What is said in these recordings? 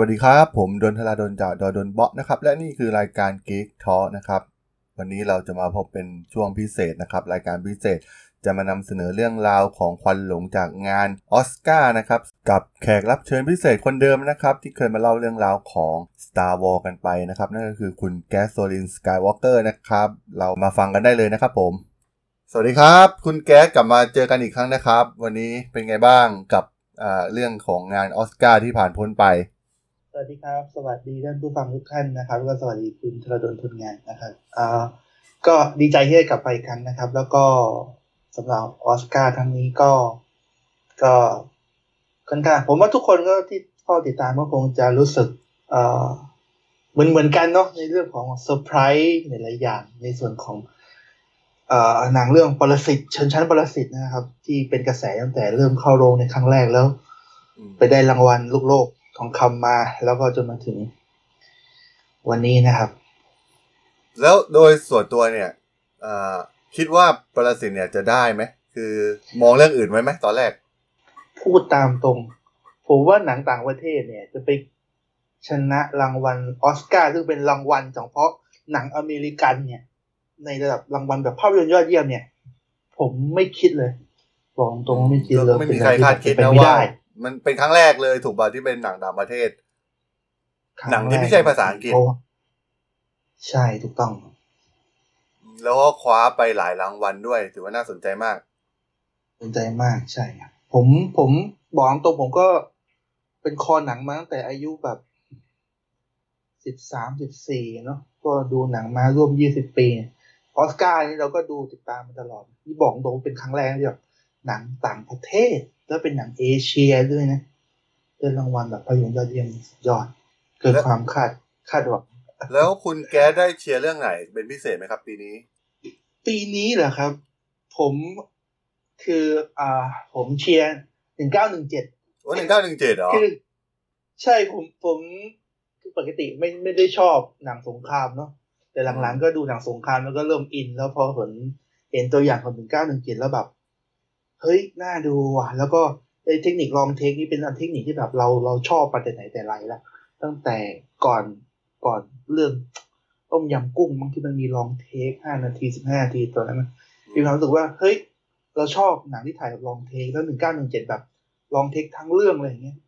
วัสดีครับ ผมดนทลาดนจากดอดนเบาะนะครับ และนี่คือรายการ Geek Talk นะครับ วันนี้เราจะมาพบเป็นช่วงพิเศษนะครับ รายการพิเศษจะมานำเสนอเรื่องราวของควันหลงจากงานออสการ์นะครับ กับแขกรับเชิญพิเศษคนเดิมนะครับ ที่เคยมาเล่าเรื่องราวของ Star Wars กันไปนะครับ นั่นก็คือคุณแกสโซลินสกายวอล์กเกอร์นะครับ เรามาฟังกันได้เลยนะครับผม สวัสดีครับ คุณแก๊สกลับมาเจอกันอีกครั้งนะครับ วันนี้เป็นไงบ้างกับเรื่องของงานออสการ์ที่ผ่านพ้นไป สวัสดีครับ สวัสดีท่านผู้ฟังทุกท่านนะครับแล้วก็สวัสดีคุณธรดลทุนงานนะครับอ่าก็ดีใจที่ได้กลับไปอีกครั้งนะครับ แล้วก็สำหรับออสการ์ครั้งนี้ก็ก็ค่อนข้างผมว่าทุกคนก็ที่เฝ้าติดตามก็คงจะรู้สึกเอ่อเหมือนเหมือนกันเนาะในเรื่องของเซอร์ไพรส์ในหลายอย่างในส่วนของเอ่อหนังเรื่องปรสิตเชิญชั้นปรสิตนะครับ ที่เป็นกระแสตั้งแต่เริ่มเข้าโรงในครั้งแรกแล้ว ไปได้รางวัลลูกโลก ทองคำมาแล้วก็จนมาถึงวันนี้นะครับ แล้วโดยส่วนตัวเนี่ยเอ่อคิดว่าปรสิตเนี่ยจะได้ไหม คือมองเรื่องอื่นไว้ไหมตอนแรก พูดตามตรง ผมว่าหนังต่างประเทศเนี่ย จะไปชนะรางวัลออสการ์ซึ่งเป็นรางวัลเฉพาะหนังอเมริกันเนี่ย ในระดับรางวัลแบบภาพยนตร์ยอดเยี่ยมเนี่ย ผมไม่คิดเลยบอกตรงว่าไม่คิดเลยไม่มีใครคาดคิดเป็นะไปไม่ว่าได้ มันเป็นครั้งแรกเลยถูกป่ะที่เป็นหนังต่างประเทศ หนังที่ไม่ใช่ภาษาอังกฤษเพระว่ใช่ถูกต้อง แล้วก็คว้าไปหลายรางวัลด้วย ถือว่าน่าสนใจมาก สนใจมากใช่ครับผมผมบอกตรงผมก็เป็นคอหนังมาตั้งแต่อายุแบบสิบสามสิบสี่เนาะก็ดูหนังมาร่วมยี่สิบปีออสการ์นี่เราก็ดูติดตามมาตลอด นี่บอกตรงเป็นครั้งแรกที่แบบหนังต่างประเทศ แล้วเป็นหนังเอเชียด้วยนะได้รางวัลแบบภาพยนตร์ยอดเยี่ยมสุดยอด เกินความคาดคาดหวังแล้วคุณแก๊สได้เชียร์เรื่องไหนเป็นพิเศษไหมครับ ปีนี้ ปีนี้เหรอครับ ผมคืออ่า ผมเชียร์หนึ่งเก้าหนึ่งเจ็ดโอ้หนึ่งเก้าหนึ่งเจ็ดเหรอคือใช่ผมผมคือปกติไม่ไม่ได้ชอบหนังสงครามเนาะแต่หลังๆก็ดูหนังสงครามแล้วก็เริ่มอิน แล้วพอเห็นเห็นตัวอย่างของถึงเก้าหนึ่งเจ็ดแล้วแบบ เฮ้ยน่าดูว่ะ แล้วก็ไอ้เทคนิคลองเทคนี่เป็นอันเทคนิคที่แบบเราเราชอบมาแต่ไหนแต่ไรแล้วตั้งแต่ก่อนก่อนเรื่องต้มยำกุ้งบางที่มันมีลองเทคห้านาทีสิบห้านาทีตอนนั้นนะมีความรู้สึกว่าเฮ้ยเราชอบหนังที่ถ่ายแบบ long take แล้วหนึ่งเก้าหนึ่งเจ็ดแบบ long take ทั้งเรื่องอะไรอย่างเงี้ย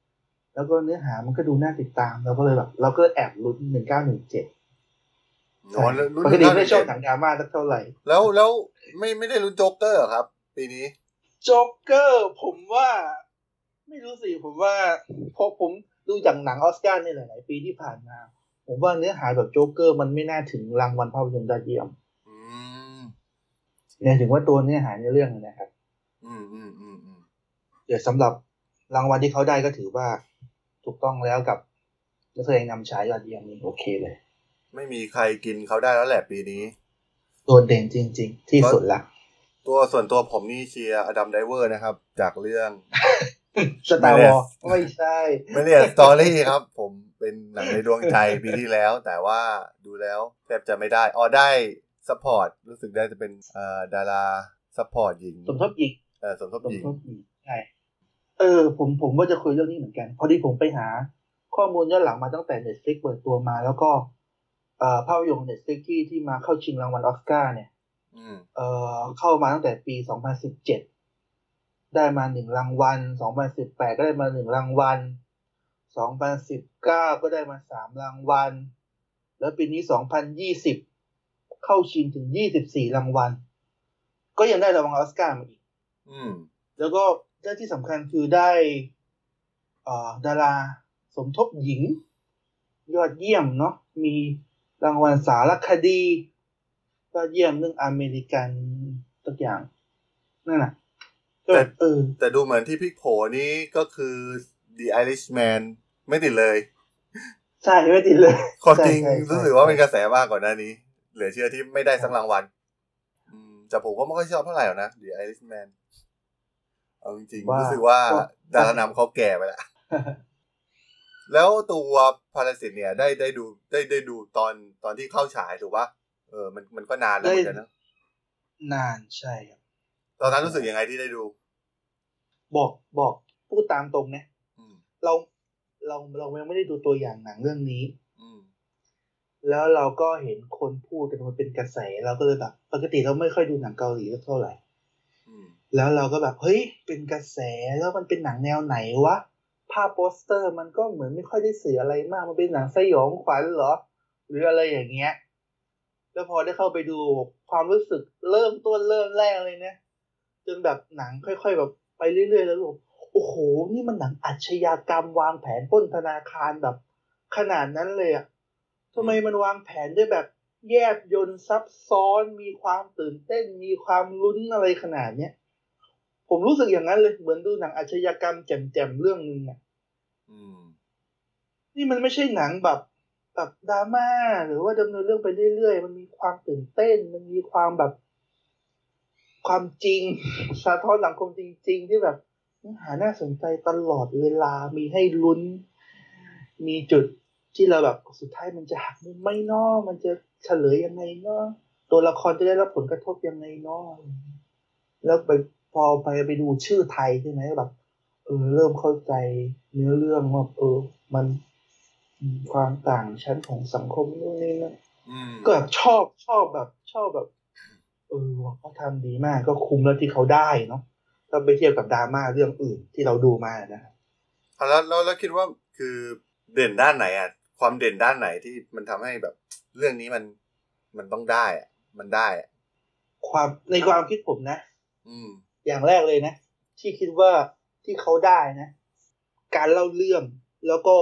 แล้วก็เนื้อหามันก็ดูน่าติดตามเราก็เลยแบบ เราก็แอบลุ้นหนึ่งเก้าหนึ่งเจ็ดอ๋อแล้วลุ้นปกติ1917ไม่ได้ชอบหนังดราม่าสักเท่าไหร่ แล้วแล้วไม่ไม่ได้ลุ้นโจ๊กเกอร์เหรอครับ ปีนี้ โจ๊กเกอร์ผมว่า ไม่รู้สิผมว่าเพราะผมดูจากหนังออสการ์ในหลาย ๆ ปีที่ผ่านมา ผมว่าเนื้อหาแบบโจ๊กเกอร์มันไม่น่าถึงรางวัลภาพยนตร์ยอดเยี่ยมอืมเนี่ยถึงว่าตัวเนื้อหาในเรื่องนะครับ อืมอืมอืมอืมเดี๋ยวสำหรับรางวัลที่เขาได้ก็ถือว่าถูกต้องแล้วกับนักแสดงนำชายยอดเยี่ยมนี่โอเคเลย ไม่มีใครกินเขาได้แล้วแหละปีนี้โดดเด่นจริง ๆ ที่สุดละ ตัวส่วนตัวผมนี่เชียร์ Adam Driver นะครับ จากเรื่อง Star Wars ไม่ใช่ Marriage Story ครับ ผมเป็นหนังในดวงใจปีที่แล้ว แต่ว่าดูแล้วแทบจะไม่ได้อ๋อได้ support รู้สึกได้จะเป็นเอ่อดารา support หญิง สมทบหญิงเอ่อสมทบสมหญิงทบหญิงใช่เออ ผมผมว่าจะคุยเรื่องนี้เหมือนกัน พอดีผมไปหา ข้อมูลย้อนหลังมาตั้งแต่ Netflix เปิดตัวมา แล้วก็เอ่อภาพยนตร์ Netflix ที่ที่มาเข้าชิงรางวัลออสการ์เนี่ยอืม เอ่อเข้ามาตั้งแต่ปี2017ได้มาหนึ่งรางวัล2018ก็ได้มาหนึ่งรางวัล2019ก็ได้มาสามรางวัล แล้วปีนี้2020เข้าชิงถึง24รางวัล ก็ยังได้รางวัลออสการ์มาอีกอืมแล้วก็ได้ที่สำคัญคือได้เอ่อดาราสมทบหญิง ยอดเยี่ยมเนาะมีรางวัลสารคดี ยอดเยี่ยมเรื่องอเมริกันตักอย่างนั่นแหละก็แต่เออ แต่ดูเหมือนที่พลิกโผนี่ก็คือ The Irishman ไม่ติดเลย ใช่ไม่ติดเลยความจริงใช่ใช่รู้สึกว่าเป็นกระแสมากกว่อนหน้านี้ เหลือเชื่อที่ไม่ได้สักรางวัลอืมแต่ผมก็ไม่ค่อยชอบเท่าไหร่หรอกนะ The Irishman เอาจริงๆรู้สึกว่าดารานำเขาแก่ไปแล้วแล้วตัวพาราสิตเนี่ยได้ได้ดูได้ได้ดูตอนตอนที่เข้าฉายถูกปะ เออมันมันก็นานแล้วเหมือนกันนะนานใช่ครับ ตอนนั้นรู้สึกยังไงที่ได้ดู บอกบอกพูดตามตรงนะอืมเราเราเรายังไม่ได้ดูตัวอย่างหนังเรื่องนี้อืมแล้วเราก็เห็นคนพูดกันมันเป็นกระแสเราก็เลยแบบปกติเราไม่ค่อยดูหนังเกาหลีสักเท่าไหร่อืมแล้วเราก็แบบเฮ้ยเป็นกระแสแล้วมันเป็นหนังแนวไหนวะภาพโปสเตอร์มันก็เหมือนไม่ค่อยได้สื่ออะไรมาก มันเป็นหนังสยองขวัญเหรอ หรืออะไรอย่างเงี้ย แล้วพอได้เข้าไปดูความรู้สึกเริ่มต้นเริ่มแรกเลยนะจนแบบหนังค่อย ๆ แบบไปเรื่อยๆแล้วก็บอกโอ้โห นี่มันหนังอาชญากรรมวางแผนปล้นธนาคารแบบ ขนาดนั้นเลยอะทำไมมันวางแผนได้แบบแยบยนต์ซับซ้อน มีความตื่นเต้น มีความลุ้นอะไรขนาดเนี้ย ผมรู้สึกอย่างนั้นเลย เหมือนดูหนังอาชญากรรมแจ่มๆเรื่องนึงอะอืมนี่มันไม่ใช่หนังแบบ แบบดราม่าหรือว่าดำเนินเรื่องไปเรื่อยๆ มันมีความตื่นเต้น มันมีความแบบ ความจริงสะท้อนสังคมจริง ๆ ที่แบบเนื้อหาน่าสนใจตลอดเวลามีให้ลุ้น มีจุดที่เราแบบสุดท้ายมันจะหักมุมไม่นอมันจะเฉลยยังไงเนาะตัวละครจะได้รับผลกระทบยังไงเนาะแล้วไปพอไปไปดูชื่อไทยใช่ไหมแบบ เออเริ่มเข้าใจเนื้อเรื่องว่าเออ มัน ความต่างชั้นของสังคมนู่นนี่นั่นอืมก็แบบชอบชอบแบบ ชอบแบบ เออว่ะเขาทำดีมากก็คุ้มแล้วที่เขาได้เนาะถ้าไปเทียบกับดราม่าเรื่องอื่นที่เราดูมานะเอาแล้วแล้วแล้วคิดว่าคือเด่นด้านไหนอะความเด่นด้านไหนที่มันทำให้แบบ เรื่องนี้มันมันต้องได้อะมันได้อะความในความคิดผมนะ อืม อย่างแรกเลยนะ ที่คิดว่าที่เขาได้นะ การเล่าเรื่องแล้วก็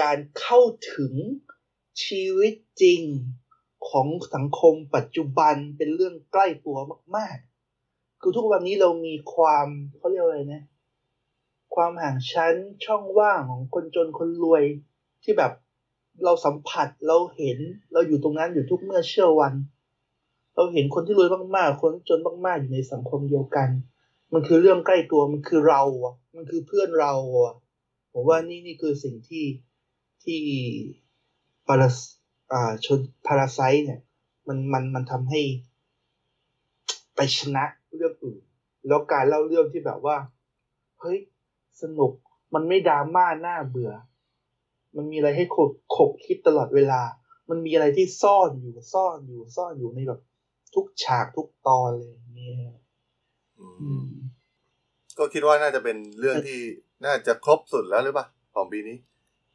การเข้าถึงชีวิตจริงของสังคมปัจจุบันเป็นเรื่องใกล้ตัวมาก ๆ คือทุกวันนี้เรามีความเขาเรียกว่าอะไรนะ ความห่างชั้นช่องว่างของคนจนคนรวยที่แบบเราสัมผัสเราเห็นเราอยู่ตรงนั้นอยู่ทุกเมื่อเชื่อวัน เราเห็นคนที่รวยมากๆ คนจนมากๆอยู่ในสังคมเดียวกัน มันคือเรื่องใกล้ตัวมันคือเราอะ มันคือเพื่อนเราอะผมว่านี่นี่คือสิ่งที่ ที่พาราอ่าชนพาราไซเนี่ย มันมันมันทำให้ไปชนะเรื่องอื่น แล้วการเล่าเรื่องที่แบบว่า เฮ้ย สนุกมันไม่ดราม่าน่าเบื่อ มันมีอะไรให้ขบขบคิดตลอดเวลา มันมีอะไรที่ซ่อนอยู่ซ่อนอยู่ซ่อนอยู่ในแบบ ทุกฉากทุกตอนเลยเนี่ยอือก็คิดว่าน่าจะเป็นเรื่องที่น่าจะครบสุดแล้วหรือเปล่าของปีนี้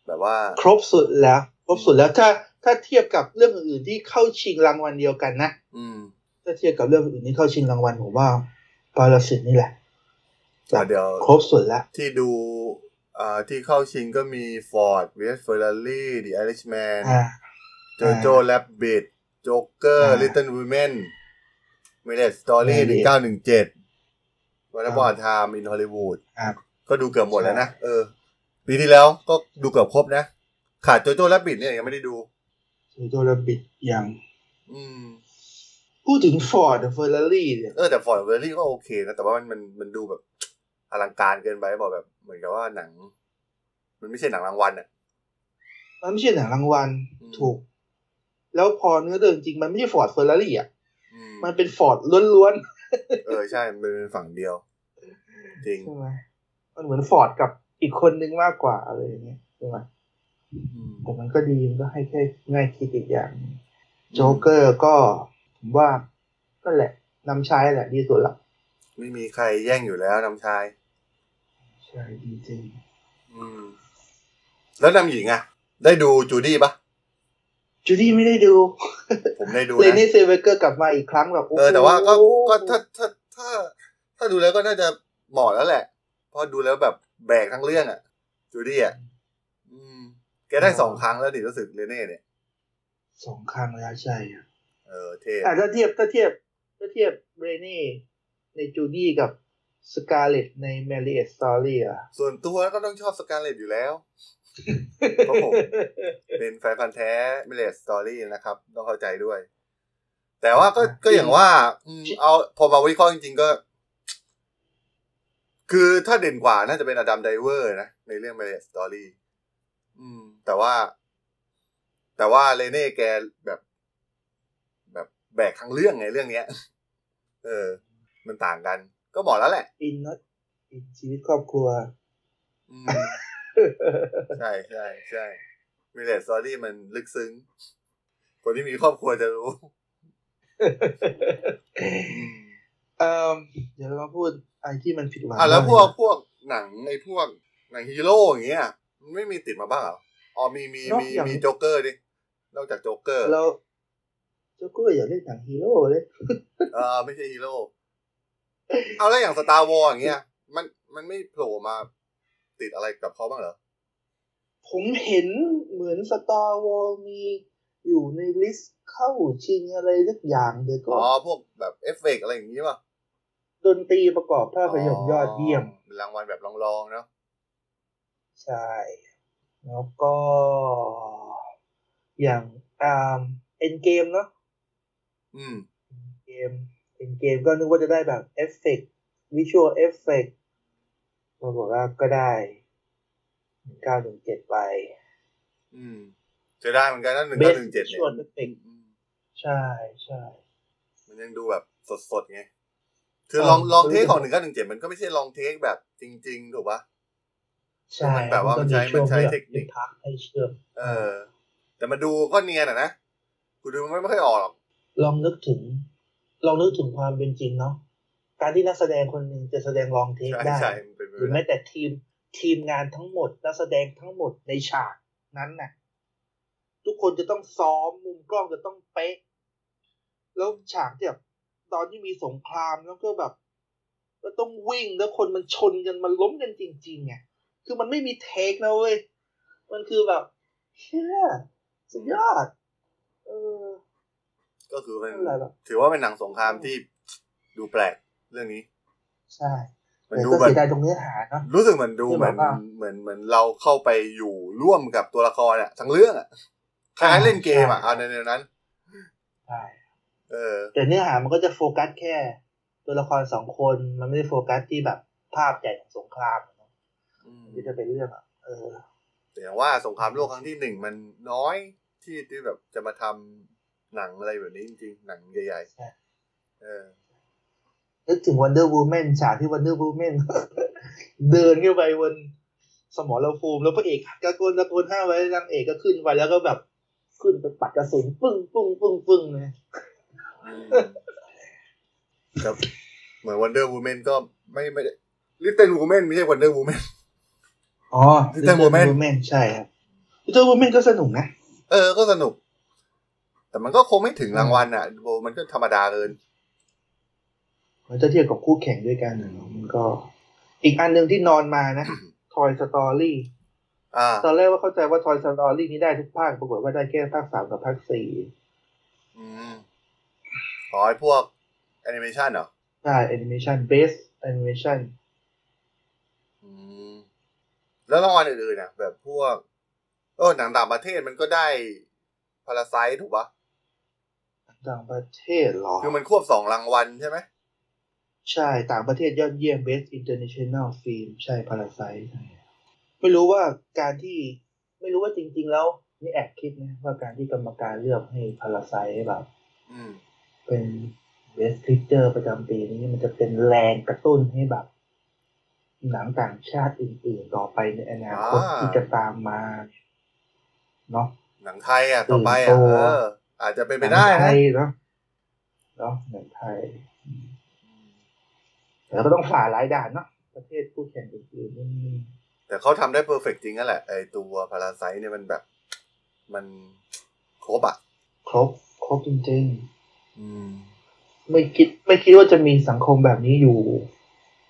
แบบว่า ครบสุดแล้ว ครบสุดแล้วถ้าถ้าเทียบกับเรื่องอื่นๆที่เข้าชิงรางวัลเดียวกันนะอืม ถ้าเทียบกับเรื่องอื่นที่เข้าชิงรางวัลผมว่าปาราสิตนี่แหละแต่เดี๋ยวครบสุดแล้วที่ดูอ่าที่เข้าชิงก็มี Ford vs Ferrari The Irishman อ่า Jojo Rabbit Joker อ่า Little Women m a r r i a g e Story Marriage 1917 One Upon a Time in Hollywood ครับก็ดูเกือบหมดแล้วนะใช่เออ ปีที่แล้วก็ดูเกือบครบนะ ขาด Jojo Rabbit เนี่ยยังไม่ได้ดู โจระบิดอย่างอืม พูดถึง Ford Ferrari เนี่ยเออแต่ Ford Ferrari ก็โอเคนะ แต่ว่ามันมันมันดูแบบอลังการเกินไปบอกแบบ เหมือนกับว่าหนัง มันไม่ใช่หนังรางวัลอะมันไม่ใช่หนังรางวัลอืมถูก แล้วพอเนื้อเรื่องจริงมันไม่ใช่ Ford Ferrari อะอืมมันเป็นฟอร์ดล้วนเออใช่ มันเป็นฝั่งเดียว จริงๆใช่ไหมมันเหมือนฟอร์ดกับ อีกคนนึงมากกว่าอะไรอย่างเงี้ยใช่ไหมอืมแต่มันก็ดีมันก็ให้แค่ง่ายคิดอีกอย่างหนึ่งโจ๊กเกอร์ก็ผมว่าก็แหละนำใช้แหละดีสุดละไม่มีใครแย่งอยู่แล้วนำชายใช่ดีจริงอืม แล้วนำหญิงอะ ได้ดูจูดี้ปะจูดี้ไม่ได้ดู ผมได้ดูเลนะนี่เซเวเกอร์กลับมาอีกครั้งแบบโโหเออแต่ว่าก็ก็ถ้าถ้าถ้า ถ้าดูแล้วก็น่าจะเหมาะแล้วแหละเพราะดูแล้วแบบ แบกทั้งเรื่องอะจูดี้อะอืมแกได้สองครั้งแล้วดิรู้สึกเรเน่เนี่ยสองครั้งแล้วใช่อะเออเท่อะถ้าเทียบถ้าเทียบถ้าเทียบเรเน่ในจูดี้กับสการ์เลตใน Marriage Story อะส่วนตัวก็ต้องชอบสการ์เลตอยู่แล้วเพราะผมเป็นแฟนพันธุ์แท้ Marriage Story นะครับ ต้องเข้าใจด้วย แต่ว่าก็ก็อย่างว่าอืมเอาพอมาวิเคราะห์จริงๆก็ คือถ้าเด่นกว่าน่าจะเป็น Adam Driver นะ ในเรื่อง Marriage Story อืม แต่ว่า แต่ว่าเรเน่แกแบบ แบบแบกทั้งเรื่องไงเรื่องเนี้ย เออ มันต่างกัน ก็บอกแล้วแหละ in เนอะ in ชีวิตครอบครัว อืม ใช่ใช่ใช่ Marriage Story มันลึกซึ้ง คนที่มีครอบครัวจะรู้ เอ่อเดี๋ยวเรามาพูด ไอ้ที่มันผิดหวังอะแล้วพวกบ้างพวกหนังไอ้พวกหนังฮีโร่อย่างเงี้ยมันไม่มีติดมาบ้างเหรออ๋อมีมีมีมีโจ๊กเกอร์ดินอกจากโจ๊กเกอร์เราเจ้าก็อย่าเล่นหนังฮีโร่เลยเออไม่ใช่ฮีโร่เอาแล้วอย่าง Star Wars อย่างเงี้ย มันมันไม่โผล่มาติดอะไรกับเขาบ้างเหรอ ผมเห็นเหมือน Star Wars มีอยู่ใน list เข้าชิงอะไรสักอย่างเดี๋ยวก็อ๋อพวกแบบเอฟเฟกต์อะไรอย่างงี้ป่ะ ดนตรีประกอบภาพยนตร์ยอดเยี่ยมเป็นรางวัลแบบรองๆเนาะใช่ แล้วก็อย่างอ่า Endgame เนาะอืม game Endgame ก็นึกว่าจะได้แบบ effect visual effectปรากฏว่าก็ได้เก้าหนึ่งเจ็ดไป อืม จะได้เหมือนกันนะหนึ่ง Best เก้าหนึ่งเจ็ดเนี่ย Visual Effect อืมใช่ใช่ มันยังดูแบบสดๆไง คือเออลองลองเทคคือของหนึ่งเก้าหนึ่งเจ็ดมันก็ไม่ใช่ลองเทคแบบจริง ๆ ถูกปะใช่มันแบบว่ามันใช้ช่วงมันใช้ที่แบบเทคนิคพักให้เชื่อมเออ แต่มาดูก็เนียนอะนะกูดูมันไม่ค่อยออกหรอกลองนึกถึง ลองนึกถึงความเป็นจริงเนาะการที่นักแสดงคนหนึ่งจะแสดงลองเทคใช่ได้ใช่มันเป็นไปหรือไม่แม้ได้แต่ทีมทีมงานทั้งหมดนักแสดงทั้งหมดในฉากนั้นน่ะ ทุกคนจะต้องซ้อมมุมกล้องจะต้องเป๊ะ แล้วฉากที่แบบ ตอนที่มีสงครามแล้วก็แบบก็ต้องวิ่งแล้วคนมันชนกันมันล้มกันจริงๆไงคือมันไม่มีเทคนะเว้ยมันคือแบบเชี่ยสุดยอดเออ ก็คือเป็นอะไรหรอกถือว่าเป็นหนังสงครามที่ดูแปลกเรื่องนี้ ใช่มันแต่ดูก็แบบเสียดายตรงเนื้อหาเนาะรู้สึกเหมือนดูที่เหมืแบอนบว่าเหมือนเหมือนเราเข้าไปอยู่ร่วมกับตัวละครอะทั้งเรื่องอะคล้ายๆเล่นเกมอะใช่เอาในแนวนั้นใช่เออ แต่เนื้อหามันก็จะโฟกัสแค่ ตัวละครสองคนมันไม่ได้โฟกัสที่แบบภาพใหญ่ของสงครามอะเนอะอืมที่จะเป็นเรื่องอะเออ แต่อย่างว่าสงครามโลกครั้งที่หนึ่งมันน้อยที่ที่แบบจะมาทำหนังอะไรแบบนี้จริงๆ หนังใหญ่ใช่ๆเออนึกถึง Wonder Woman ฉากที่ Wonder Woman เดินขึ้นไปบนสมรภูมิแล้วพระเอกตะโกนตะโกนห้ามไว้นางเอกก็ขึ้นไปแล้วก็แบบขึ้นไปปัดกระสุนปึ้งปึ้งปึ้งปึ้งเลย ครับ เหมือน Wonder Woman ก็ไม่ไม่ได้ลิตเติ้ลวูแมนไม่ใช่ Wonder Woman อ๋อ Little Women Woman ใช่ครับ Little Woman ก็สนุกนะ เออ ก็สนุก แต่มันก็คงไม่ถึงรางวัลอะโบมันก็ธรรมดาเกินมันจะเทียบกับคู่แข่งด้วยกันอะเนาะมันก็ อีกอันหนึ่งที่นอนมานะ Toy Story อ่าตอนแรกว่าเข้าใจว่า Toy Story นี้ได้ทุกภาค ปรากฏว่าได้แค่ภาคสามกับภาคสี่ อืมอ๋อไอพวกแอนิเมชันเหรอ ใช่ Animation Best Animation อืมแล้วรางวัลอื่นๆอะแบบพวกเออหนังต่างประเทศมันก็ได้พาราไซถูกปะต่างประเทศเหรอ คือมันควบสองรางวัลใช่ไหม ใช่ต่างประเทศยอดเยี่ยม Best International Film ใช่ Parasite ใช่ไม่รู้ว่าการที่ไม่รู้ว่าจริง ๆ แล้วนี่แอบคิดนะว่าการที่กรรมการเลือกให้ Parasite แบบ อืม เป็น Best Picture ประจำปีนี้มันจะเป็นแรงกระตุ้นให้แบบ หนังต่างชาติอื่นๆต่อไปในอนาคตอ่าที่จะตามมาเนาะหนังไทยอะต่อไปตื่อะนตัวเอออาจจะเป็นไปได้หนังไทนะยเนาะเนาะหนังไทยอืมแต่ก็ต้องฝ่าหลายด่านเนาะประเทศคู่แข่งอื่นๆนี่แต่เขาทำได้เพอร์เฟกจริงนั่นแหละไอตัวพาราไซเนี่ยมันแบบ มันครบอะครบ ครบจริงอืมๆ ไม่คิดไม่คิดว่าจะมีสังคมแบบนี้อยู่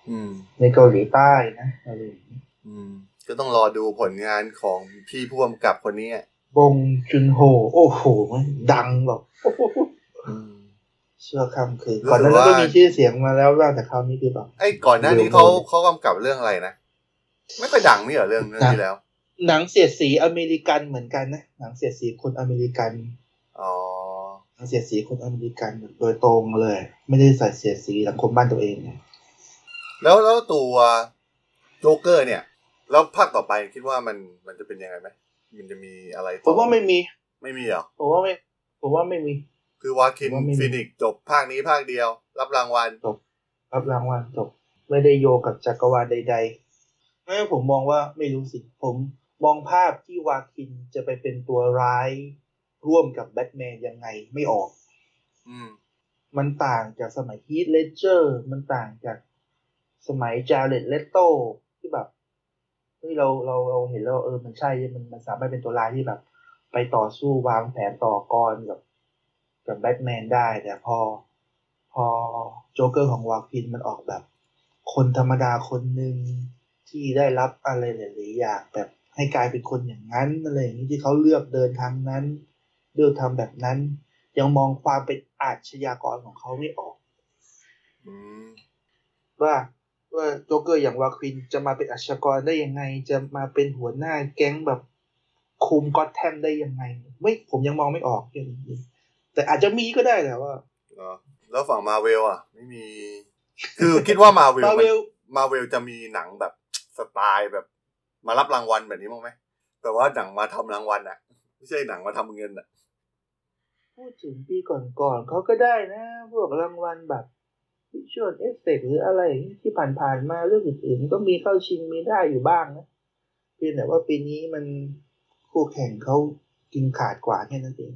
อืม ในเกาหลีใต้นะอะไรอย่างนี้อืมก็ต้องรอดูผลงานของพี่พ่วมกับคนนี้อะบงจุนโฮ โอ้โหมันดังแบบอืมเชื่อคำคือรู้สึกก่อนหน้านั้นก็ว่ามีมีชื่อเสียงมาแล้วบ้างแต่คราวนี้คือแบบไอ้ก่อนหน้านี้เขาเขากำกับเรื่องอะไรนะไม่ค่อยดังนี่เหรอเรื่องเรื่องที่แล้ว หนังเสียดสีอเมริกันเหมือนกันนะหนังเสียดสีคนอเมริกัน อ๋อหนัง เสียดสีคนอเมริกันโดยตรงเลย ไม่ได้ใส่เสียดสีสังคมบ้านตัวเองไงแล้วแล้วตัวโจ๊กเกอร์เนี่ย แล้วภาคต่อไปคิดว่ามันมันจะเป็นยังไงไหมมันจะมีอะไรต่อผมว่าไม่มี ไม่มีเหรอผมว่าไม่ผมว่าไม่มี คือวาคินผมว่าไม่มีฟินิกซ์จบภาคนี้ภาคเดียว รับรางวัลรับรางวัลจบ ไม่ได้โยงกับจักรวาลใดๆไม่ผมมองว่าไม่รู้สิผมมองภาพที่วาคินจะไปเป็นตัวร้าย ร่วมกับแบทแมนยังไงไม่ออก อืม มันต่างจากสมัย Heath Ledger มันต่างจากสมัย Jared Leto ที่แบบเฮ้ยเราเราเราเห็นแล้วเออมันใช่ มันมันสามารถเป็นตัวร้ายที่แบบ ไปต่อสู้วางแผนต่อกรกับกับแบทแมนได้ แต่พอ พอโจ๊กเกอร์ของวาคินมันออกแบบ คนธรรมดาคนหนึ่งที่ได้รับอะไรหลายๆอย่างแบบให้กลายเป็นคนอย่างนั้นอะไรอย่างนี้ที่เขาเลือกเดินทางนั้น เลือกทำแบบนั้น ยังมองความเป็นอาชญากรของเขาไม่ออกอืมว่าว่าโจ๊กเกอร์อย่างวาคินจะมาเป็นอาชญากรได้ยังไง จะมาเป็นหัวหน้าแก๊งแบบคุมก็อตแทมได้ยังไง ไม่ผมยังมองไม่ออกอย่างนี้แต่อาจจะมีก็ได้แหละว่าเหรอแล้วฝั่งมาเวลอะ ไม่มี คือคิดว่ามาเวลมาเวลมาเวลจะมีหนังแบบสไตล์แบบ มารับรางวัลแบบนี้มั้างไหมแต่ว่าหนังมาทำรางวัลอะ ไม่ใช่หนังมาทำเงินอะ พูดถึงปีก่อนๆเขาก็ได้นะ พวกรางวัลแบบวิชวลเอฟเฟกหรืออะไรที่ผ่านๆมาเรื่องอื่นๆ ก็มีเข้าชิงมีได้อยู่บ้างนะเพียงแต่ว่าปีนี้มันคู่แข่งเขากินขาดกว่าแค่นั้นเอง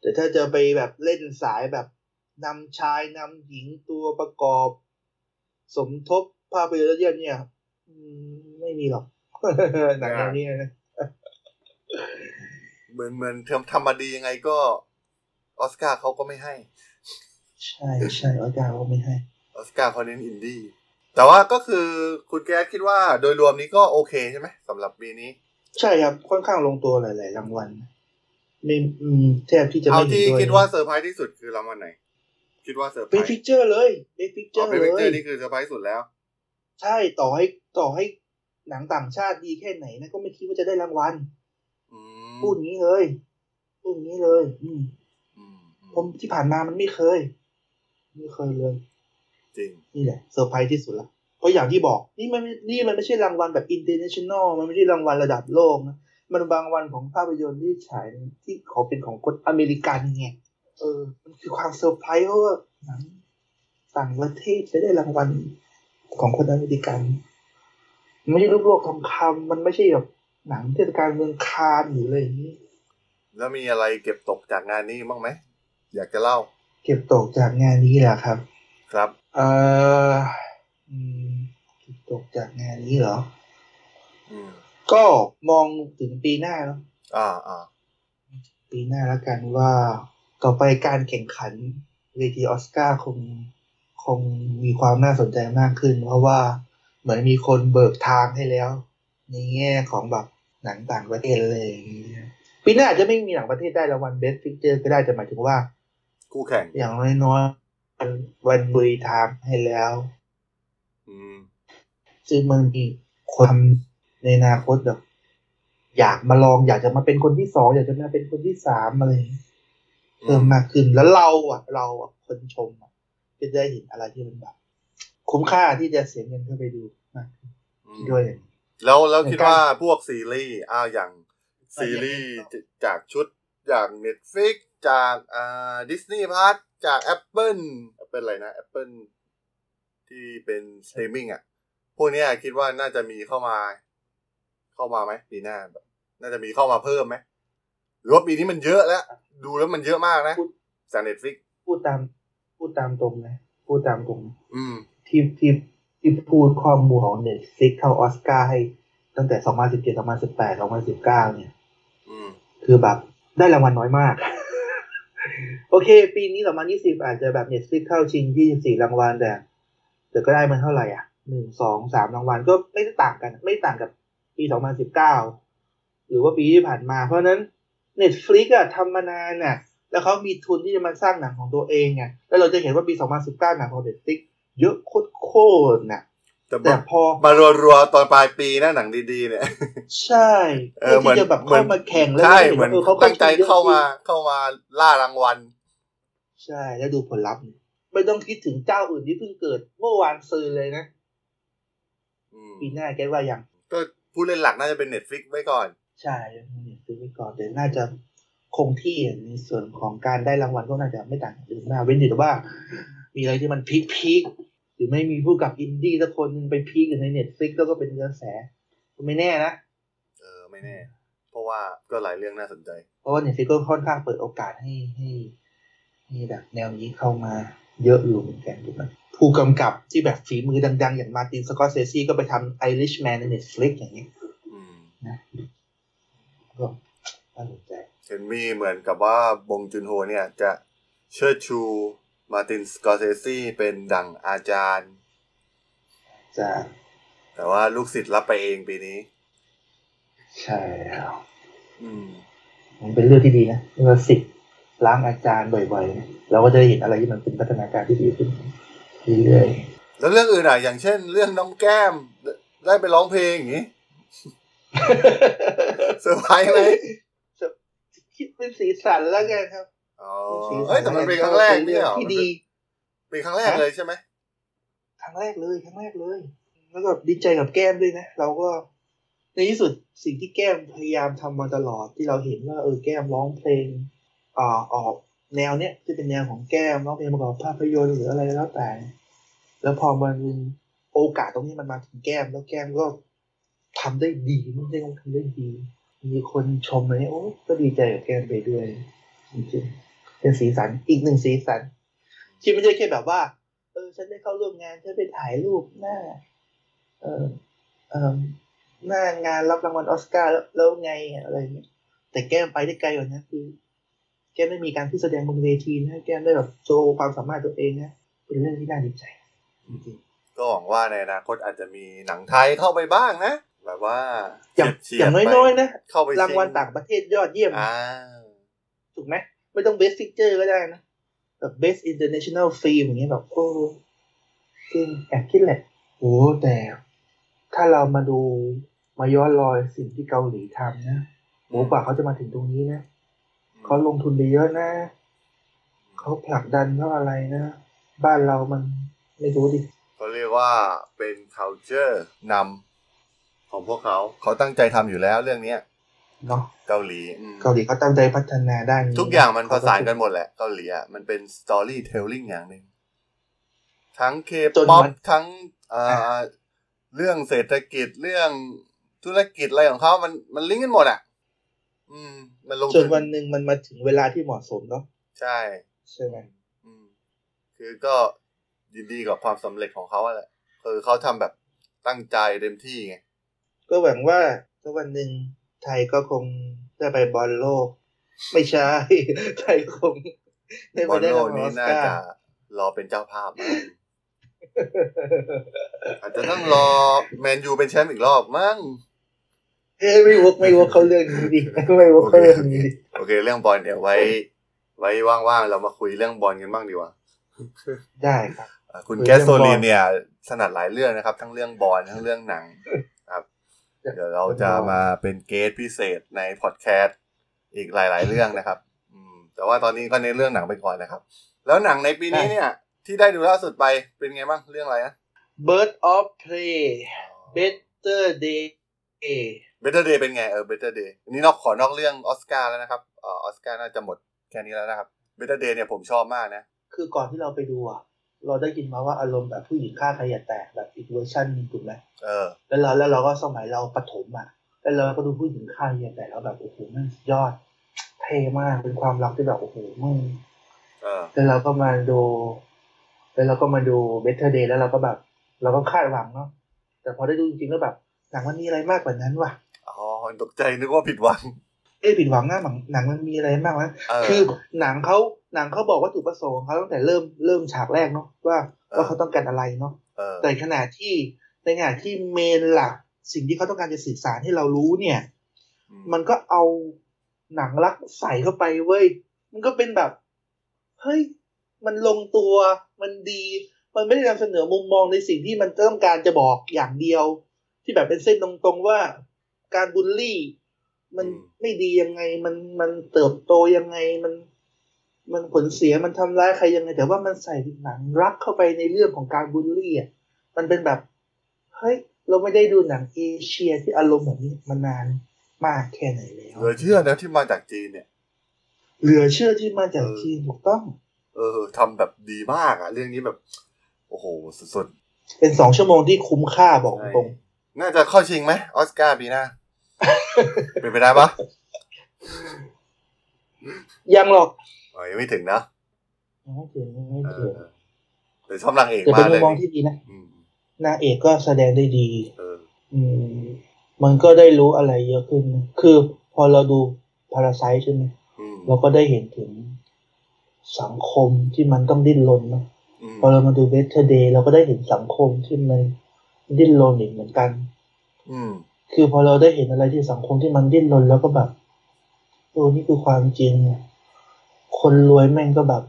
แต่ถ้าจะไปแบบเล่นสายแบบนำชายนำหญิงตัวประกอบ สมทบภาพยนตร์ยอดเยี่ยมเนี่ยไม่มีหรอกหนังแนวนี้นะเหมือนเหมือนทำทำมาดียังไงก็ ออสการ์เขาก็ไม่ให้ ใช่ใช่อาจารย์ว่าไม่ให้ออสการ์เขาเน้นอินดี้แต่ว่าก็คือคุณแก๊สคิดว่าโดยรวมนี้ก็โอเคใช่ไหมสำหรับปีนี้ ใช่ครับ ค่อนข้างลงตัวหลายๆรางวัลไม่อืมแทบที่จะเอาไม่ที่เห็นด้วยคิดว่าเซอร์ไพรส์ที่สุดคือรางวัลไหน คิดว่าเซอร์ไพรเป็นส์ฟิกเจอร์เลยเป็นฟิกเจอ๋ออร์เป็นเลวิกเตอยร์นี่คือเซอร์ไพรส์สุดแล้ว ใช่ต่อให้ต่อให้หนังต่างชาติดีแค่ไหนนะก็ไม่คิดว่าจะได้รางวัลอืมพูดอย่างนี้เลยพูดอย่างนี้เลย อืมอืมอืม ผมที่ผ่านมามันไม่เคย ไม่เคยเลย จริง นี่แหละเซอร์ไพรส์ที่สุดละเพราะอย่างที่บอก นี่มันไม่นี่มันไม่ใช่รางวัลแบบ international มันไม่ใช่รางวัลระดับโลกนะมันรางวัลของภาพยนตร์ที่ฉายที่เขาเป็นของคนอเมริกันไงเออ มันคือความเซอร์ไพรส์เพราะว่าหนังต่างประเทศจะได้รางวัลของคนอเมริกันมันไม่ใช่ลูกโลกทองคำมันไม่ใช่แบบหนังเทศกาลเมืองคานหรืออะไรอย่างนี้ แล้วมีอะไรเก็บตกจากงานนี้บ้างไหม อยากจะเล่า เก็บตกจากงานนี้แหละครับ ครับ เอ่ออืมเก็บตกจากงานนี้เหรอ อืม ก็มองถึงปีหน้าเนาะอ่าอ่าปีหน้าแล้วกันว่าต่อไปการแข่งขันเวทีออสการ์คงคงมีความน่าสนใจมากขึ้น เพราะว่าเหมือนมีคนเบิกทางให้แล้ว ในแง่ของแบบหนังต่างประเทศอะไรอย่างเงี้ยปีหน้าอาจจะไม่มีหนังประเทศได้รางวัล Best Picture ก็ได้แต่หมายถึงว่า คู่แข่ง อย่างน้อยๆมันมันปูทางให้แล้ว อืม ซึ่งมันมีความในอนาคตแบบอยากมาลองอยากจะมาเป็นคนที่สองอยากจะมาเป็นคนที่สามอะไรอย่างเงี้ยเพิ่มมากขึ้นแล้วเราอะ เราอะคนชมอะก็จะได้เห็นอะไรที่มันแบบคุ้มค่าที่จะเสียเงินเข้าไปดูมากขึ้นอืมคิดด้วยอย่างนี้แล้วแล้วเหมือนคิดกันว่าพวกซีรีส์อ่าอย่างซีรีส์อย่างจากชุดจาก Netflix จากอ่า Disney Plus จาก Apple Apple อะไรนะ Apple ที่เป็นสตรีมมิ่งอะ พวกเนี้ยคิดว่าน่าจะมีเข้ามา เข้ามาไหมปีหน้าแบบ น่าจะมีเข้ามาเพิ่มไหมหรือว่าปีนี้มันเยอะแล้ว ดูแล้วมันเยอะมากนะพูดจาก Netflix พูดตาม พูดตามตรงนะพูดตามตรงอืมที่ที่ที่พูดข้อมูลของเน็ตฟิกเข้าออสการ์ให้ตั้งแต่2017 2018 2019เนี่ยอืมคือแบบได้รางวัลน้อยมาก โอเค ปีนี้ 2020 อาจจะแบบ Netflix เข้าชิง 24 รางวัล แต่ แต่ก็ได้มันเท่าไหร่อะหนึ่งสองสามรางวัลก็ไม่ได้ต่างกัน ไม่ต่างกับปี 2019 หรือว่าปีที่ผ่านมา เพราะนั้น Netflix อะทำมานานน่ะ แล้วเขามีทุนที่จะมาสร้างหนังของตัวเองไงแล้วเราจะเห็นว่าปี 2019 หนังของ Netflix เยอะโคตรๆน่ะ แต่แต่มาพอมารัวๆตอนปลายปีนะหนังดีๆ เนี่ย ใช่เออเหมือนที่จะแบบเหมือนเข้ามาแข่งแล้วใช่ก็เหมือนเออเขาตั้งใจยอะเข้ามาจริงเข้ามาล่ารางวัล ใช่แล้วดูผลลัพธ์ไม่ต้องคิดถึงเจ้าอื่นที่เพิ่งเกิด เมื่อวานซื้อเลยนะอืมปีหน้าแกว่ายังก็ผู้เล่นหลักน่าจะเป็น Netflix ไว้ก่อน ใช่ยังไม่ซื้อไว้ก่อนแต่น่าจะคงที่ในส่วนของการได้รางวัลก็น่าจะไม่ต่างจากเดิมมากเว้นแต่ว่า มีอะไรที่มันพีคพีคๆ หรือไม่มีผู้กำกับอินดี้สักคนหนึงไปพีคอยู่ใน Netflix แล้วก็เป็นกระแสก็ไม่แน่นะ เออไม่แน่ เพราะว่าก็หลายเรื่องน่าสนใจ เพราะว่า Netflix ก็ค่อนข้างเปิดโอกาสให้ให้ให้แบบแนวนี้เข้ามาเยอะอยู่เหมือนกันถูกไหมผู้กำกับที่แบบฝีมือดัง ๆ อย่างมาร์ตินสกอร์เซซีก็ไปทำ Irishman ใน Netflix อย่างนี้ยอืมก็น่าสนใจเห็นมีเหมือนกับว่าบงจุนโฮเนี่ยจะเชิดชู มาร์ตินสกอร์เซซีเป็นดั่งอาจารย์จะแต่ว่าลูกศิษย์รับไปเองปีนี้ ใช่แล้วอืม มันเป็นเรื่องที่ดีนะเมื่อศิษย์ล้างอาจารย์บ่อยๆนะเราก็จะได้เห็นอะไรที่มันเป็นพัฒนาการที่ดีขึ้นเรื่อยแล้วเรื่องอื่นอะอย่างเช่น เรื่องน้องแก้มได้ไปร้องเพลงอย่างนี้ๆเซอร์ไพรส์ไหมคิดเป็นสีสันแล้วกันครับอ๋อสีสั เอ้ยแต่มันเป็นครั้งแรกเป็เนี่เรื่ยองเหรอที่ดีเป็นครั้งแรกเลยใช่ไหมครั้งแรกเลยครั้งแรกเลย แล้วก็ดีใจกับแก้มด้วยนะเราก็ในที่สุดสิ่งที่แก้มพยายามทำมาตลอดที่เราเห็นว่าเออแก้มร้องเพลงอ่าออกแนวเนี้ยที่เป็นแนวของแก้มร้องเพลงประกอบภาพยนตร์หรืออะไรแล้วแต่ แล้วพอมันโอกาสตรงนี้มันมาถึงแก้มแล้วแก้มก็ทำได้ดีไม่ใช่ว่าทำได้ดี มีคนชมเลยโอ้ก็ดีใจกับแก้มไปด้วยจริงๆ เป็นสีสันอีกหนึ่งสีสัน ที่ไม่ใช่แค่แบบว่า เออ ฉันได้เข้าร่วมงานฉันไปถ่ายรูปหน้า เออเออหน้างานรับรางวัลออสการ์แล้วแล้วไงอะไรเงี้ยแต่แก้มไปได้ไกลกว่านั้นคือ แก้มได้มีการที่แสดงบนเวทีนะแก้มได้แบบโชว์ความสามารถตัวเองนะเป็นเรื่องที่น่าดีใจจริงก็หวังว่าในอนาคตอาจจะมีหนังไทยเข้าไปบ้างนะแบบว่าๆอย่างเฉีอยย่างดๆไปน้อยๆนะเข้าไปรางวัลชิต่างประเทศยอดเยี่ยมอ่าถูกไหม ไม่ต้อง best picture ก็ได้นะแบบ best international film อย่างเงี้ยแบบโอ้จริงแอบคิดแหละโอ้แต่ถ้าเรามาดูมาย้อนรอยสิ่งที่เกาหลีทำนะโหกว่าเขาจะมาถึงตรงนี้นะเขาลงทุนไปเยอะนะเขาผลักดันเพราะอะไรนะ บ้านเรามันไม่รู้ดิเขาเรียกว่าเป็น culture นำของพวกเขา เขาตั้งใจทำอยู่แล้วเรื่องเนี้ย เนาะเกาหลีอืมเกาหลีเขาตั้งใจพัฒนาด้านนี้ทุกอย่างมันประสานกันหมดแหละเกาหลีอะมันเป็น storytelling อย่างหนึ่งทั้งเคจนป๊อปมันทั้งเอ่อเรื่องเศรษฐกิจเรื่องธุรกิจอะไรของเขามันมันลิงก์กันหมดอะ อืม มันลงจนทุวันหนึ่งมันมาถึงเวลาที่เหมาะสมเนาะใช่ ใช่ไหมอืม คือก็ยินดีกับความสำเร็จของเขาอะแหละคือเขาทำแบบตั้งใจเต็มที่ไงก็หวังว่าถ้าวันหนึ่ง ไทยก็คงได้ไปบอลโลก ไม่ใช่ ไทยคงได้บไปอลได้โลรากงวัลนี้ออสน่าการ์จะรอเป็นเจ้าภาพมั้งอาจจะต้องรอแมนยูเป็นแชมป์อีกรอบมั้งเฮ้ยไม่วกไม่วกเขาเรื่องนี้ดิไม่วกเขาเรื่องนี้ดิโอเคเรื่องบอลเดี๋ยวไว้ ไว้ว่างๆเรามาคุยเรื่องบอลกันบ้างดีกว่าได้ครับอะคุณคุยแกเรื่สองโซลีบนอลเนี่ยถนัดหลายเรื่องนะครับ ทั้งเรื่องบอลทั้งเรื่องหนังครับ เดี๋ยวเราจะมาเป็น guest พิเศษในพอดแคสต์อีกหลาย ๆ เรื่องนะครับ อืม แต่ว่าตอนนี้ก็เน้นเรื่องหนังไปก่อนนะครับ แล้วหนังในปีนี้เนี่ย ที่ได้ดูล่าสุดไปเป็นไงบ้างเรื่องอะไรนะ Bird of Prey Better Day Better Day เป็นไงเออ Better Day อันนี้นอกขอนอกเรื่องออสการ์แล้วนะครับเอ่อออสการ์น่าจะหมดแค่นี้แล้วนะครับ Better Day เนี่ยผมชอบมากนะ คือก่อนที่เราไปดูอะเราได้ยินมาว่าอารมณ์แบบผู้หญิงฆ่าใครอย่าแตกแบบ อีกเวอร์ชันหนึงถูกไหมเออ แล้วเราแล้วเราก็สมัยเราปฐมอะ แล้วเราก็ดูผู้หญิงฆ่าอย่าแตกแล้วแบบโอ้โหมันสุดยอด เท่มากเป็นความรักที่แบบโอ้โหมึงเออแล้วเราก็มาดู แล้วเราก็มาดู Better Day แล้วเราก็แบบ เราก็คาดหวังเนาะแต่พอได้ดูจริงๆแล้วแบบหนังมันมีอะไรมากกว่านั้นว่ะอ๋อตกใจนึกว่าผิดหวัง เอ้ยผิดหวังนะหนังหนังมันมีอะไรมากนะเออคือหนังเขาหนังเขาบอกว่าจุดประสงค์ของเขาตั้งแต่เริ่มเริ่มฉากแรกเนาะว่าเออว่าเขาต้องการอะไรเนาะเออแต่ขณะที่ในขณะที่เมนหลักสิ่งที่เขาต้องการจะสื่อสารให้เรารู้เนี่ยอืมันก็เอาหนังรักใส่เข้าไปเว้ย มันก็เป็นแบบ เฮ้ย มันลงตัว มันดี มันไม่ได้นำเสนอมุมมองในสิ่งที่มันต้องการจะบอกอย่างเดียว ที่แบบเป็นเส้นตรงๆว่าการบูลลี่ มันอืมไม่ดียังไง มันมันเติบโตยังไง มัน มันผลเสียมันทำร้ายใครยังไง แต่ว่ามันใส่หนังรักเข้าไปในเรื่องของการบูลลี่อะมันเป็นแบบ เฮ้ย เราไม่ได้ดูหนังเอเชียที่อารมณ์แบบนี้มานานมากแค่ไหนแล้วเหลือเชื่อนะที่มาจากจีนเนี่ย เหลือเชื่อที่มาจากจีนถูกต้อง เออทำแบบดีมากอะเรื่องนี้แบบ โอ้โหสุดเป็นสองชั่วโมงที่คุ้มค่าบอกๆใช่ตรงน่าจะเข้าชิงไหมออสการ์ปีหน้าเป็นไปได้ปะยังหรอก เอ้ยไม่ถึงนะยังไม่ถึงยังไม่เอถึงอแต่ชอบนางเอกแต่มาเป็นกมุเลมยมองที่ดีนะอืมนางเอกก็แสดงได้ดีเอออืม มันก็ได้รู้อะไรเยอะขึ้นนะคือพอเราดูพาราไซใช่ไหมอืมเราก็ได้เห็นถึงสังคมที่มันต้องดิ้นรนเนอะอืมพอเรามาดูเบ t เ e r Day เราก็ได้เห็นสังคมที่มันดิ้นรนอีกเหมือนกัน อืม คือพอเราได้เห็นอะไรที่สังคมที่มันดิ้นรนแล้วก็แบบโอ้นี่คือความจริงอะ คนรวยแม่งก็แบบ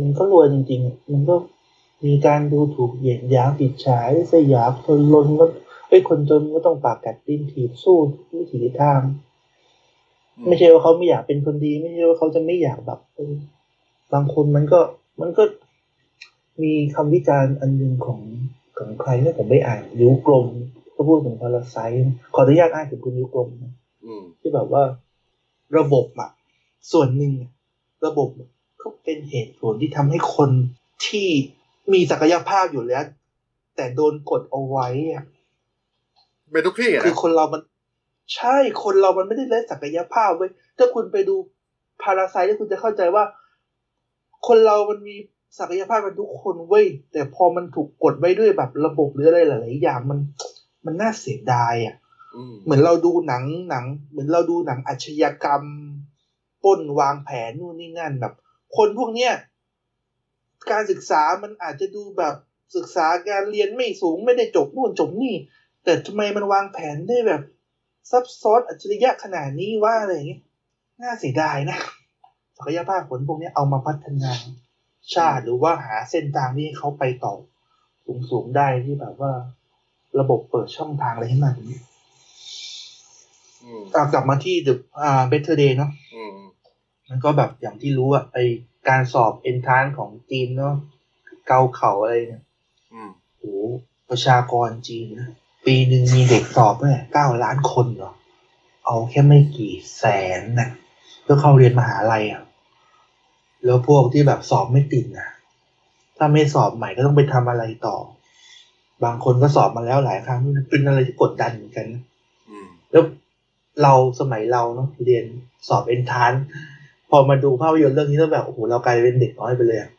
มันก็รวยจริงๆอะมันก็มีการดูถูกเหยียดหยามปิดฉายสยามคนรนก็เอ้ยคนจนก็ต้องปากกัดดิ้นถีบสู้ทุกวิถีทาง ไม่ใช่ว่าเขาไม่อยากเป็นคนดี ไม่ใช่ว่าเขาจะไม่อยากแบบเออบางคนมันก็มันก็มีคำวิจารณ์อันหนึ่งของของใครนะผมไม่อ่านยุกลมก็พูดถึงพาราไซขออนุญาตอ่านถึงคุณยุกลมนะอืมที่แบบว่าระบบอะส่วนหนึ่งอะ ระบบก็เป็นเหตุผลที่ทำให้คนที่มีศักยภาพอยู่แล้ว แต่โดนกดเอาไว้อะเป็นทุกที่อะคือนะคนเรามัน ใช่คนเรามันไม่ได้ไร้ศักยภาพเว้ยถ้าคุณไปดูพาราไซต์คุณจะเข้าใจว่า คนเรามันมีศักยภาพกันทุกคนเว้ยแต่พอมันถูกกดไว้ด้วยแบบระบบหรืออะไรหลายๆอย่างมัน มันน่าเสียดายอะอืมเหมือนเราดูหนังหนัง เหมือนเราดูหนังอาชญากรรม ปล้นวางแผนนู่นนี่นั่นแบบ คนพวกเนี้ยการศึกษามันอาจจะดูแบบศึกษาการเรียนไม่สูงไม่ได้จบนู่นจบนี่ แต่ทำไมมันวางแผนได้แบบ ซับซ้อนอัจฉริยะขนาดนี้ว่าอะไรอย่างเงี้ยน่าเสียดายนะศักยภาพคนพวกเนี้ยเอามาพัฒนาชาติหรือว่าหาเส้นทางที่ให้เขาไปต่อสูงๆได้ที่แบบว่า ระบบเปิดช่องทางอะไรให้มันอืมอะกลับมาที่ The อ่า Better Day เนาะอืม มันก็แบบอย่างที่รู้อะไอการสอบเอนทานของจีนเนาะเกาเข่าอะไรเนี่ยอืมโอ้โหประชากรจีนนะปีหนึ่งมีเด็กสอบเนี่ยเก้าล้านคนเหรอ เอาแค่ไม่กี่แสนนะเพื่อเข้าเรียนมหาลัยอะแล้วพวกที่แบบสอบไม่ติดนะถ้าไม่สอบใหม่ก็ต้องไปทำอะไรต่อ บางคนก็สอบมาแล้วหลายครั้งเป็นอะไรที่กดดันเหมือนกันนะอืมแล้วเราสมัยเราเนาะเรียนสอบเอนทาน พอมาดูภาพยนตร์เรื่องนี้แล้วแบบโอ้โหเรากลายเป็นเด็กน้อยไปเลยอะ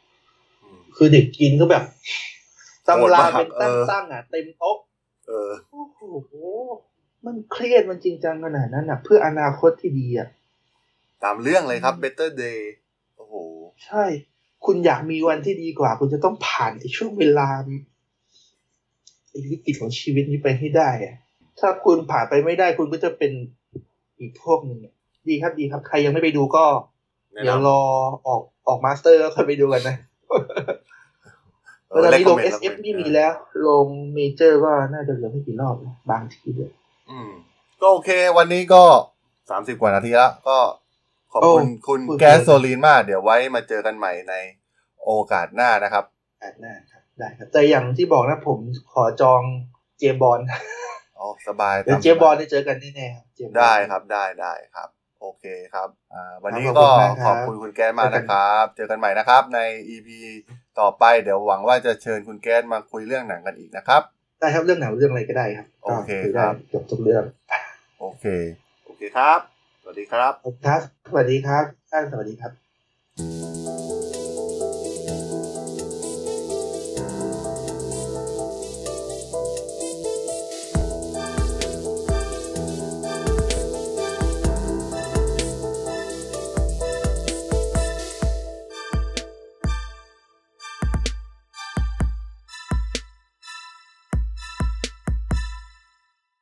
อืมคือเด็กกินก็แบบตำราโหดมากเป็นตั้งเออตั้งๆอะเต็มโต๊ะเออโอ้โหมันเครียดมันจริงจังขนาดนั้นอะ เพื่ออนาคตที่ดีอะตามเรื่องเลยครับ Better Day โอ้โห ใช่ คุณอยากมีวันที่ดีกว่า คุณจะต้องผ่านไอ้ช่วงเวลาไอ้วิกฤตของชีวิตนี้ไปให้ได้อะถ้าคุณผ่านไปไม่ได้คุณก็จะเป็นอีกพวกหนึ่งอะดีครับดีครับ ใครยังไม่ไปดูก็แนะนำ เดี๋ยวรอออกออกมาสเตอร์แล้วค่อยไปดูกันนะเออตอนนี้ลง recommend SF นี่มี recommend แล้ว ลงเมเจอร์ก็น่าจะเหลือไม่กี่รอบนะบางทีเลยอืม ก็โอเค วันนี้ก็สามสิบกว่านาทีแล้วก็ขอบคุณโอ้คุณพูดแก๊สเลยโซลีนมาก เดี๋ยวไว้มาเจอกันใหม่ในโอกาสหน้านะครับอ่านหน้าครับ ได้ครับ แต่อย่างที่บอกนะผมขอจองเจมส์บอลอ๋อสบายเดี๋ยวตามเจมส์บอลได้เจอกันแน่ๆครับเจมส์อลได้ครับได้ได้ครับ โอเคครับอ่าวันนี้ครับก็ขอบคุณมากครับขอบคุณคุณแก๊สมากนะครับ เจอกันใหม่นะครับใน EP ต่อไปเดี๋ยวหวังว่าจะเชิญคุณแก๊สมาคุยเรื่องหนังกันอีกนะครับ ได้ครับเรื่องหนังเรื่องอะไรก็ได้ครับ โอเคก็ยครับได้เกือบทุกเรื่อง โอเค โอเคครับ สวัสดีครับครับ สวัสดีครับท่านสวัสดีครับ